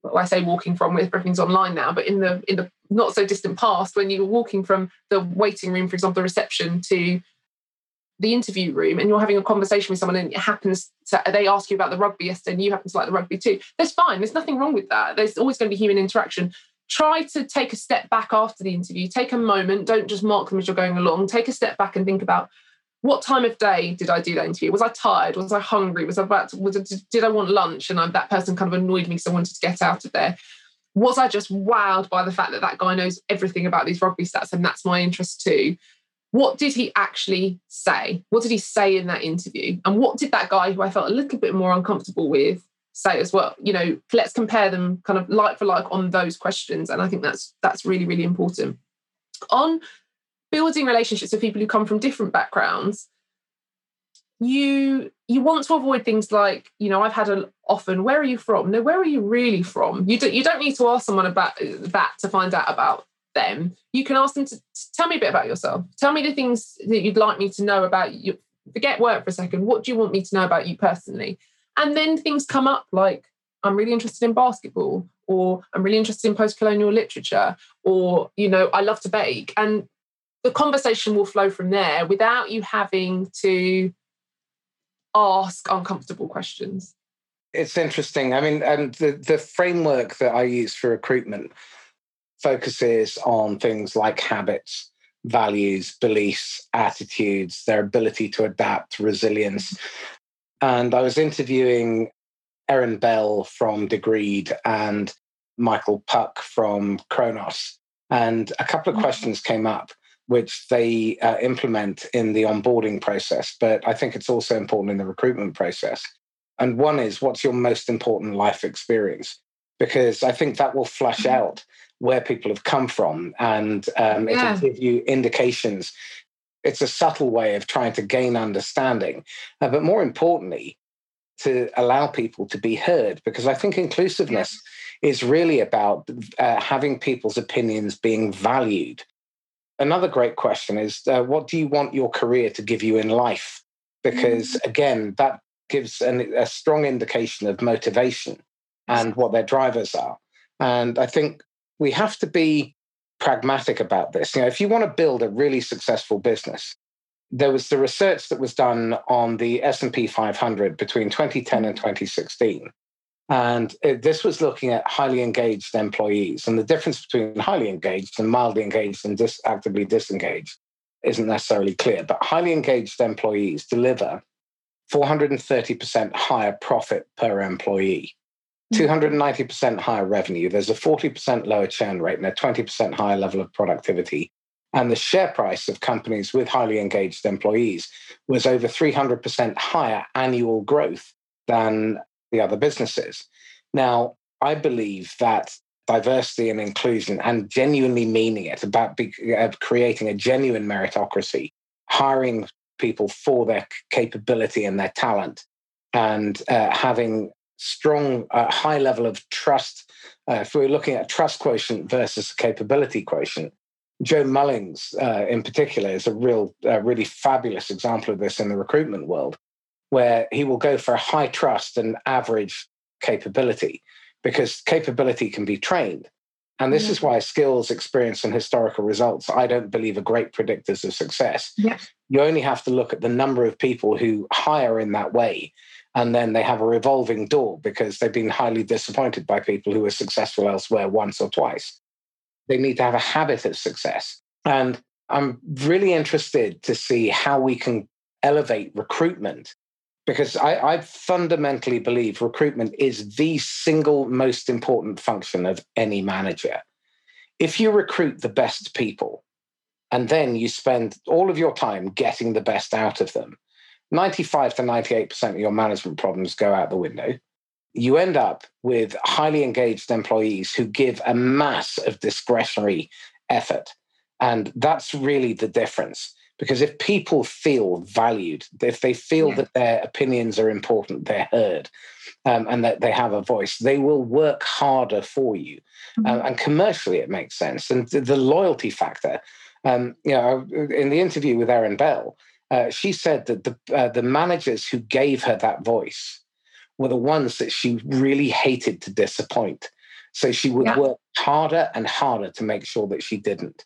well, I say walking from with everything's online now, but in the in the not so distant past, when you were walking from the waiting room, for example, the reception to the interview room and you're having a conversation with someone and it happens to they ask you about the rugby yesterday and you happen to like the rugby too that's fine there's nothing wrong with that. There's always going to be human interaction. Try to take a step back after the interview take a moment don't just mark them as you're going along take a step back and think about what time of day did I do that interview? Was I tired? Was I hungry? Was I about to, was did I want lunch? And I, that person kind of annoyed me, so I wanted to get out of there. Was I just wowed by the fact that that guy knows everything about these rugby stats and that's my interest too? what did he actually say? What did he say in that interview? And what did that guy who I felt a little bit more uncomfortable with say as well? You know, let's compare them kind of like for like on those questions. And I think that's that's really, really important. On building relationships with people who come from different backgrounds, you you want to avoid things like you know i've had a often where are you from no where are you really from you don't you don't need to ask someone about that to find out about them, you can ask them to tell me a bit about yourself. Tell me the things that you'd like me to know about you. Forget work for a second. What do you want me to know about you personally? And then things come up like, I'm really interested in basketball, or I'm really interested in post colonial literature, or, you know, I love to bake. And the conversation will flow from there without you having to ask uncomfortable questions. It's interesting. I mean, and the, the framework that I use for recruitment focuses on things like habits, values, beliefs, attitudes, their ability to adapt, resilience. And I was interviewing Erin Bell from Degreed and Michael Puck from Kronos. And a couple of mm-hmm. questions came up, which they uh, implement in the onboarding process. But I think it's also important in the recruitment process. And one is, what's your most important life experience? Because I think that will flush mm-hmm. out where people have come from and um, yeah. it'll give you indications. It's a subtle way of trying to gain understanding, uh, but more importantly, to allow people to be heard because I think inclusiveness yeah. is really about uh, having people's opinions being valued. Another great question is uh, what do you want your career to give you in life? Because mm-hmm. again, that gives an, a strong indication of motivation and what their drivers are. And I think we have to be pragmatic about this. You know, if you want to build a really successful business, there was the research that was done on the S&P 500 between 2010 and 2016. And it, this was looking at highly engaged employees. And the difference between highly engaged and mildly engaged and dis- actively disengaged isn't necessarily clear. But highly engaged employees deliver 430% higher profit per employee. Hmm. 290% higher revenue. There's a 40% lower churn rate and a 20% higher level of productivity. And the share price of companies with highly engaged employees was over 300% higher annual growth than the other businesses. Now, I believe that diversity and inclusion and genuinely meaning it about be, uh, creating a genuine meritocracy, hiring people for their capability and their talent, and uh, having strong, uh, high level of trust. Uh, if we're looking at trust quotient versus capability quotient, Joe Mullings, uh, in particular, is a real, uh, really fabulous example of this in the recruitment world, where he will go for a high trust and average capability because capability can be trained. And this is why skills, experience, and historical results, I don't believe, are great predictors of success. Yeah. You only have to look at the number of people who hire in that way and then they have a revolving door because they've been highly disappointed by people who were successful elsewhere once or twice. They need to have a habit of success. And I'm really interested to see how we can elevate recruitment because I, I, fundamentally believe recruitment is the single most important function of any manager. If you recruit the best people and then you spend all of your time getting the best out of them, 95 to 98% of your management problems go out the window. You end up with highly engaged employees who give a mass of discretionary effort. And that's really the difference. Because if people feel valued, if they feel yeah. that their opinions are important, they're heard, um, and that they have a voice, they will work harder for you. Mm-hmm. Um, and commercially, it makes sense. And the, the loyalty factor, um, you know, in the interview with Erin Bell, uh, she said that the uh, the managers who gave her that voice were the ones that she really hated to disappoint. So she would yeah. work harder and harder to make sure that she didn't.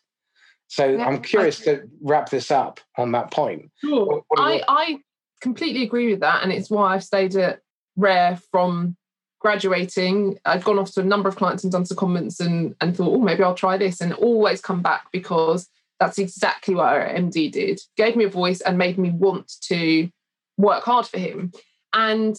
So yeah, I'm curious I, to wrap this up on that point. Sure. What, what I, I completely agree with that. And it's why I've stayed at Rare from graduating. I've gone off to a number of clients and done some comments and, and thought, oh, maybe I'll try this and always come back because that's exactly what our MD did. Gave me a voice and made me want to work hard for him. And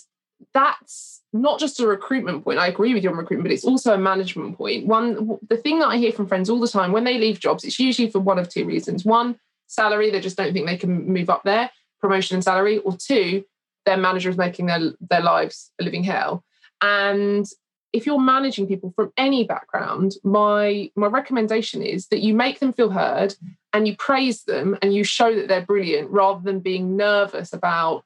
that's not just a recruitment point. I agree with you on recruitment, but it's also a management point. One, the thing that I hear from friends all the time when they leave jobs, it's usually for one of two reasons: one, salary, they just don't think they can move up there, promotion and salary, or two, their manager is making their their lives a living hell. And if you're managing people from any background, my my recommendation is that you make them feel heard and you praise them and you show that they're brilliant rather than being nervous about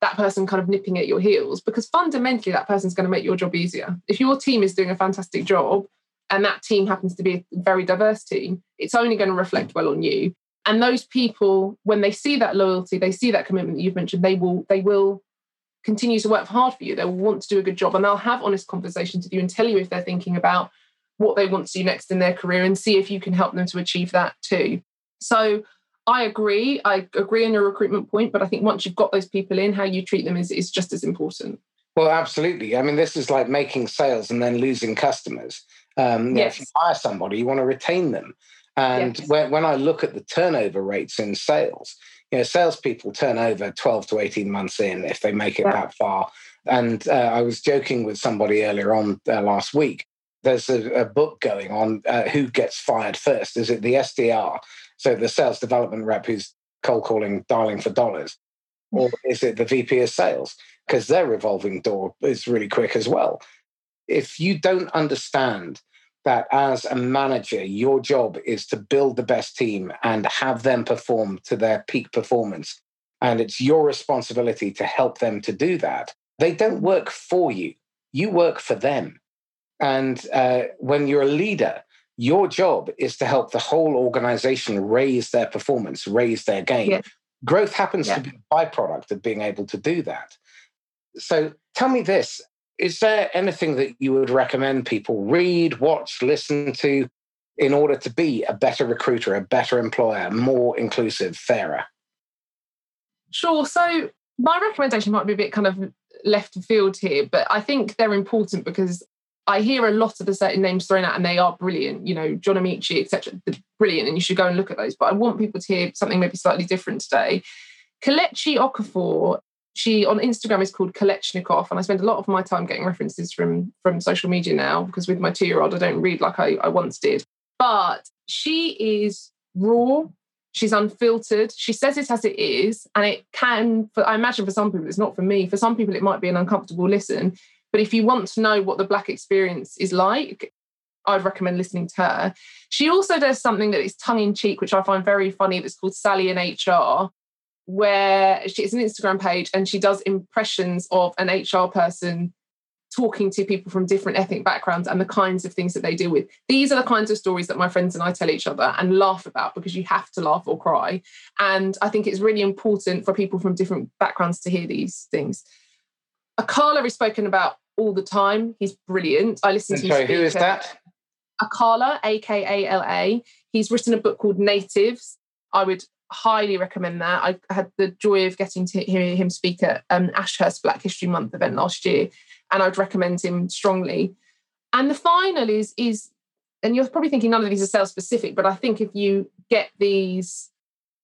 that person kind of nipping at your heels because fundamentally that person's going to make your job easier. If your team is doing a fantastic job and that team happens to be a very diverse team, it's only going to reflect well on you. And those people, when they see that loyalty, they see that commitment that you've mentioned, they will they will continue to work hard for you. They'll want to do a good job and they'll have honest conversations with you and tell you if they're thinking about what they want to do next in their career and see if you can help them to achieve that too. So I agree. I agree on your recruitment point, but I think once you've got those people in, how you treat them is, is just as important. Well, absolutely. I mean, this is like making sales and then losing customers. Um, yes. if you hire somebody, you want to retain them. And yes. when, when I look at the turnover rates in sales, you know, salespeople turn over 12 to 18 months in if they make it that far. And uh, I was joking with somebody earlier on uh, last week. There's a, a book going on uh, who gets fired first. Is it the SDR so the sales development rep who's cold calling, dialing for dollars, or is it the VP of sales? Because their revolving door is really quick as well. If you don't understand that as a manager, your job is to build the best team and have them perform to their peak performance, and it's your responsibility to help them to do that, they don't work for you. You work for them. And uh, when you're a leader, your job is to help the whole organization raise their performance, raise their game. Yeah. Growth happens yeah. to be a byproduct of being able to do that. So tell me this is there anything that you would recommend people read, watch, listen to in order to be a better recruiter, a better employer, more inclusive, fairer? Sure. So my recommendation might be a bit kind of left field here, but I think they're important because I hear a lot of the certain names thrown out and they are brilliant, you know, John Amaechi, etc. Brilliant, and you should go and look at those. But I want people to hear something maybe slightly different today. Kelechi Okafor, she on Instagram is called Kelechnekoff, and I spend a lot of my time getting references from from social media now because with my two year old, I don't read like I, I once did. But she is raw, she's unfiltered. She says it as it is, and it can. For, I imagine for some people, it's not for me. For some people, it might be an uncomfortable listen. But if you want to know what the Black experience is like, I'd recommend listening to her. She also does something that is tongue in cheek, which I find very funny, that's called Sally in HR, where she, it's an Instagram page and she does impressions of an HR person talking to people from different ethnic backgrounds and the kinds of things that they deal with. These are the kinds of stories that my friends and I tell each other and laugh about because you have to laugh or cry. And I think it's really important for people from different backgrounds to hear these things. Akala is spoken about all the time. He's brilliant. I listen to him. sorry, who is that? Akala, A K A L A. He's written a book called Natives. I would highly recommend that. I had the joy of getting to hear him speak at um, Ashurst Black History Month event last year, and I'd recommend him strongly. And the final is is, and you're probably thinking none of these are sales specific, but I think if you get these,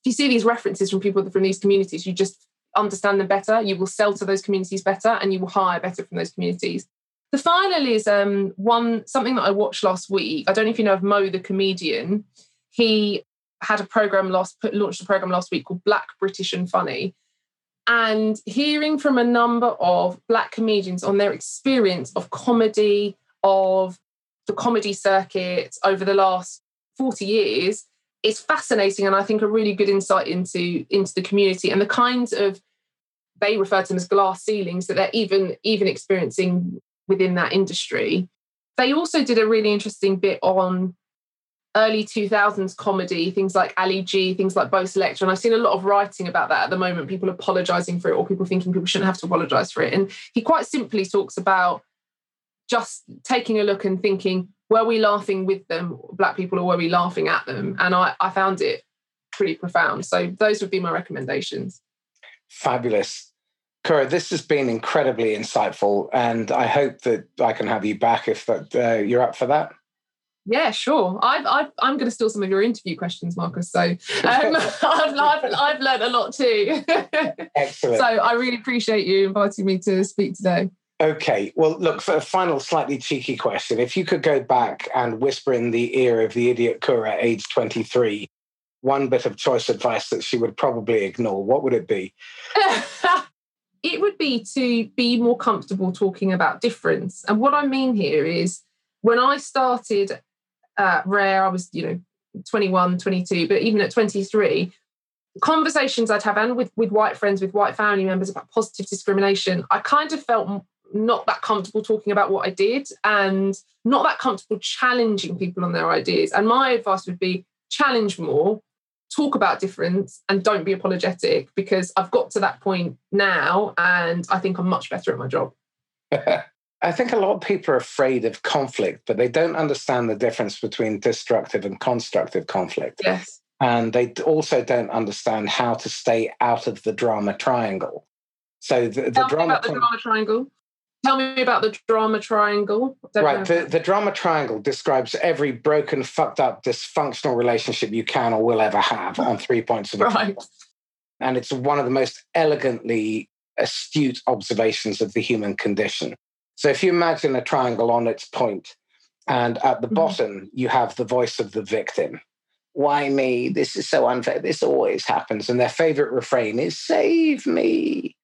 if you see these references from people from these communities, you just understand them better. You will sell to those communities better, and you will hire better from those communities. The final is um, one something that I watched last week. I don't know if you know of Mo the comedian. He had a program last put, launched a program last week called Black British and Funny, and hearing from a number of black comedians on their experience of comedy of the comedy circuit over the last 40 years is fascinating and I think a really good insight into into the community and the kinds of they refer to them as glass ceilings that they're even even experiencing within that industry. They also did a really interesting bit on early 2000s comedy, things like Ali G, things like Bo' Selecta. And I've seen a lot of writing about that at the moment, people apologizing for it or people thinking people shouldn't have to apologize for it. And he quite simply talks about just taking a look and thinking, were we laughing with them, black people, or were we laughing at them? And I, I found it pretty profound. So those would be my recommendations. Fabulous. Kira, this has been incredibly insightful, and I hope that I can have you back if that, uh, you're up for that. Yeah, sure. I've, I've, I'm going to steal some of your interview questions, Marcus. So um, I've, I've, I've learned a lot too. Excellent. So I really appreciate you inviting me to speak today. Okay. Well, look, for a final slightly cheeky question, if you could go back and whisper in the ear of the idiot Kira, age 23, one bit of choice advice that she would probably ignore, what would it be? it would be to be more comfortable talking about difference. And what I mean here is when I started uh, rare. I was, you know, 21, 22, but even at 23, conversations I'd have and with, with white friends, with white family members about positive discrimination, I kind of felt not that comfortable talking about what I did and not that comfortable challenging people on their ideas. And my advice would be challenge more, talk about difference, and don't be apologetic because I've got to that point now and I think I'm much better at my job. I think a lot of people are afraid of conflict, but they don't understand the difference between destructive and constructive conflict. Yes. And they also don't understand how to stay out of the drama triangle. So the, the drama, about the drama triangle. Tell me about the drama triangle. right. The, the drama triangle describes every broken, fucked up, dysfunctional relationship you can or will ever have on three points of the right. And it's one of the most elegantly astute observations of the human condition. So if you imagine a triangle on its point, and at the mm-hmm. bottom you have the voice of the victim. Why me? This is so unfair. This always happens. And their favorite refrain is save me.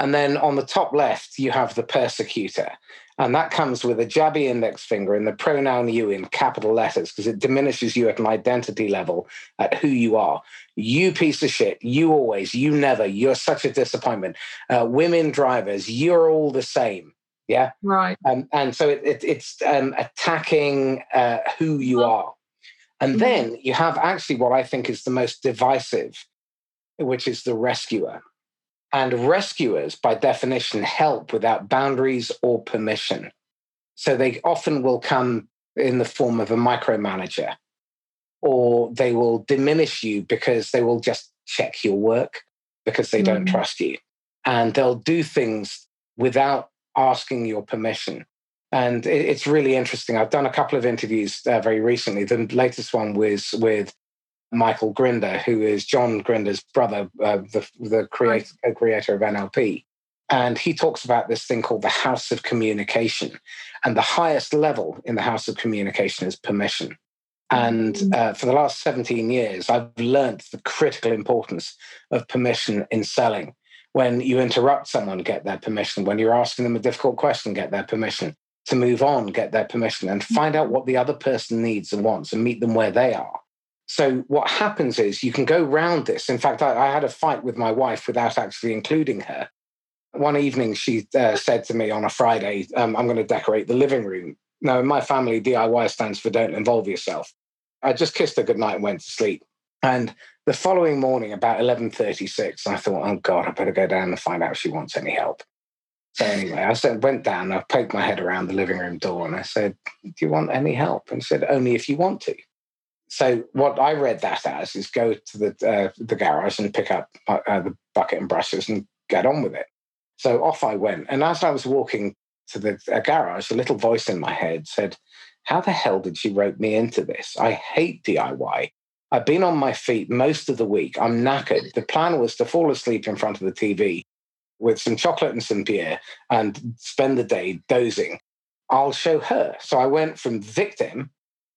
And then on the top left, you have the persecutor. And that comes with a jabby index finger and the pronoun you in capital letters because it diminishes you at an identity level at who you are. You piece of shit. You always, you never. You're such a disappointment. Uh, women drivers, you're all the same. Yeah. Right. Um, and so it, it, it's um, attacking uh, who you are. And mm-hmm. then you have actually what I think is the most divisive, which is the rescuer. And rescuers, by definition, help without boundaries or permission. So they often will come in the form of a micromanager, or they will diminish you because they will just check your work because they mm-hmm. don't trust you. And they'll do things without asking your permission. And it's really interesting. I've done a couple of interviews uh, very recently. The latest one was with Michael Grinder, who is John Grinder's brother, uh, the, the creator, creator of NLP. And he talks about this thing called the house of communication. And the highest level in the house of communication is permission. And mm. uh, for the last 17 years, I've learned the critical importance of permission in selling when you interrupt someone, get their permission. When you're asking them a difficult question, get their permission. To move on, get their permission and find out what the other person needs and wants and meet them where they are. So, what happens is you can go round this. In fact, I, I had a fight with my wife without actually including her. One evening, she uh, said to me on a Friday, um, I'm going to decorate the living room. Now, in my family, DIY stands for don't involve yourself. I just kissed her goodnight and went to sleep. And the following morning, about 11.36, I thought, oh God, I better go down and find out if she wants any help. So anyway, I said, went down, I poked my head around the living room door and I said, do you want any help? And said, only if you want to. So what I read that as is go to the, uh, the garage and pick up uh, uh, the bucket and brushes and get on with it. So off I went. And as I was walking to the uh, garage, a little voice in my head said, how the hell did she rope me into this? I hate DIY. I've been on my feet most of the week. I'm knackered. The plan was to fall asleep in front of the TV with some chocolate and some beer and spend the day dozing. I'll show her. So I went from victim,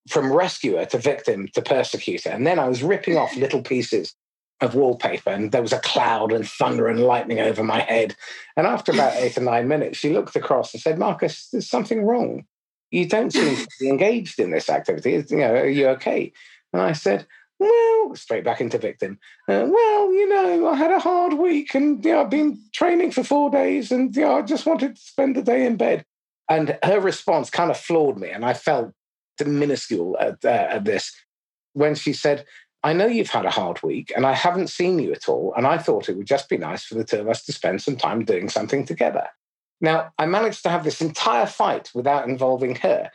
from rescuer to victim to persecutor. And then I was ripping off little pieces of wallpaper and there was a cloud and thunder and lightning over my head. And after about eight or nine minutes, she looked across and said, Marcus, there's something wrong. You don't seem to be engaged in this activity. You know, are you okay? And I said, well, straight back into victim. Uh, well, you know, I had a hard week and you know, I've been training for four days and you know, I just wanted to spend the day in bed. And her response kind of floored me. And I felt minuscule at, uh, at this when she said, I know you've had a hard week and I haven't seen you at all. And I thought it would just be nice for the two of us to spend some time doing something together. Now, I managed to have this entire fight without involving her.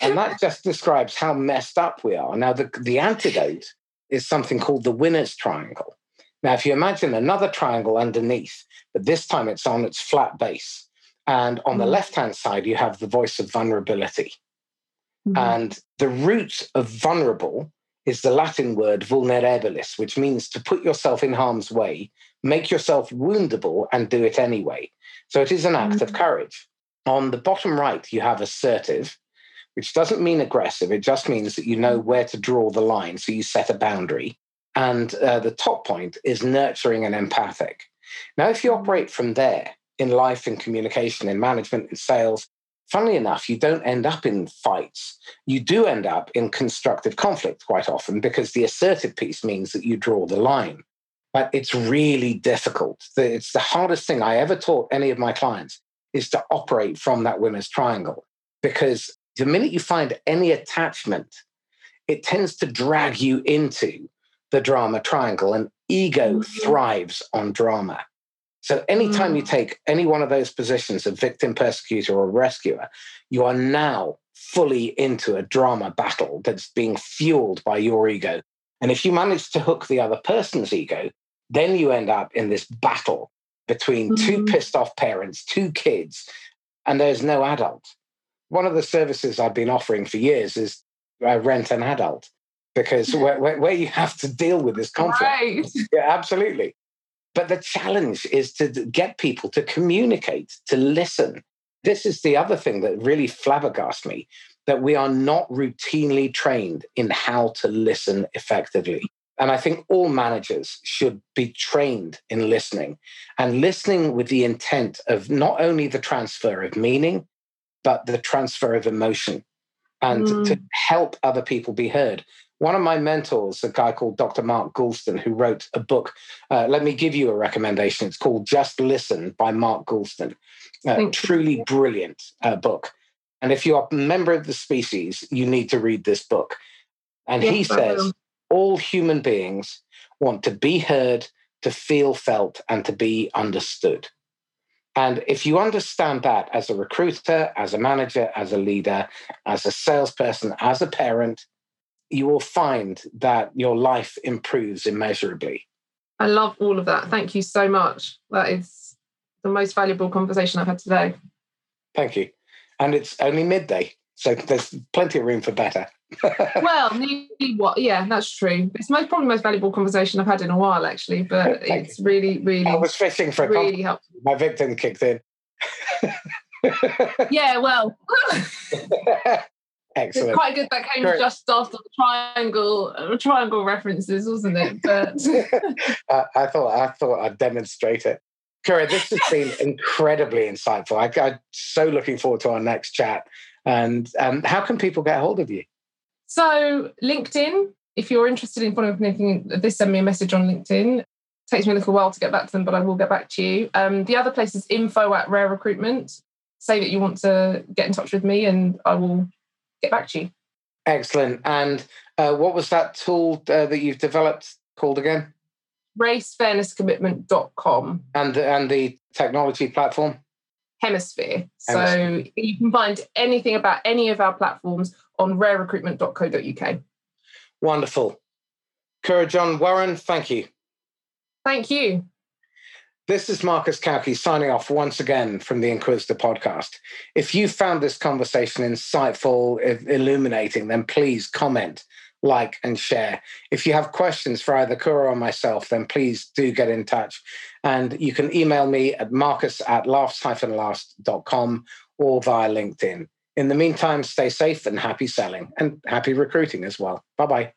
And that just describes how messed up we are. Now, the, the antidote is something called the winner's triangle. Now, if you imagine another triangle underneath, but this time it's on its flat base. And on the left hand side, you have the voice of vulnerability. Mm. And the root of vulnerable is the Latin word vulnerabilis, which means to put yourself in harm's way, make yourself woundable, and do it anyway. So it is an act mm. of courage. On the bottom right, you have assertive, which doesn't mean aggressive. It just means that you know where to draw the line. So you set a boundary. And uh, the top point is nurturing and empathic. Now, if you mm. operate from there in life, in communication, in management, in sales, funnily enough, you don't end up in fights. You do end up in constructive conflict quite often because the assertive piece means that you draw the line. But it's really difficult. It's the hardest thing I ever taught any of my clients is to operate from that winner's triangle because the minute you find any attachment, it tends to drag you into the drama triangle, and ego mm-hmm. thrives on drama. So anytime mm. you take any one of those positions of victim, persecutor, or rescuer, you are now fully into a drama battle that's being fueled by your ego. And if you manage to hook the other person's ego, then you end up in this battle between mm. two pissed off parents, two kids, and there's no adult. One of the services I've been offering for years is uh, rent an adult because where, where, where, you have to deal with this conflict. Right. Yeah, absolutely. But the challenge is to get people to communicate, to listen. This is the other thing that really flabbergasts me that we are not routinely trained in how to listen effectively. And I think all managers should be trained in listening and listening with the intent of not only the transfer of meaning, but the transfer of emotion and mm. to help other people be heard one of my mentors, a guy called Dr. Mark Goulston, who wrote a book. Uh, let me give you a recommendation. It's called Just Listen by Mark Goulston. Uh, truly brilliant uh, book. And if you're a member of the species, you need to read this book. And yes, he says all human beings want to be heard, to feel felt, and to be understood. And if you understand that as a recruiter, as a manager, as a leader, as a salesperson, as a parent, you will find that your life improves immeasurably. I love all of that. Thank you so much. That is the most valuable conversation I've had today. Thank you. And it's only midday, so there's plenty of room for better. well, nearly what? Yeah, that's true. It's most probably the most valuable conversation I've had in a while, actually. But it's you. really, really. I was fishing for really helpful. My victim kicked in. yeah, well. Excellent. It's quite good that came Great. just after the triangle uh, triangle references, wasn't it? But uh, I thought I thought I'd demonstrate it. Kira, this has been incredibly insightful. I, am so looking forward to our next chat. And um, how can people get hold of you? So LinkedIn, if you're interested in following up anything, this send me a message on LinkedIn. It takes me a little while to get back to them, but I will get back to you. Um, the other place is info at Rare Recruitment. Say that you want to get in touch with me, and I will get back to you. Excellent. And uh, what was that tool uh, that you've developed called again? racefairnesscommitment.com. And the, and the technology platform? Hemisphere. Hemisphere. So you can find anything about any of our platforms on rarerecruitment.co.uk. Wonderful. Kira John Warren, thank you. Thank you. This is Marcus Cauchi signing off once again from the Inquisitor podcast. If you found this conversation insightful, illuminating, then please comment like, and share. If you have questions for either Kira or myself, then please do get in touch. And you can email me at marcus at laughs-last.com or via LinkedIn. In the meantime, stay safe and happy selling and happy recruiting as well. Bye bye.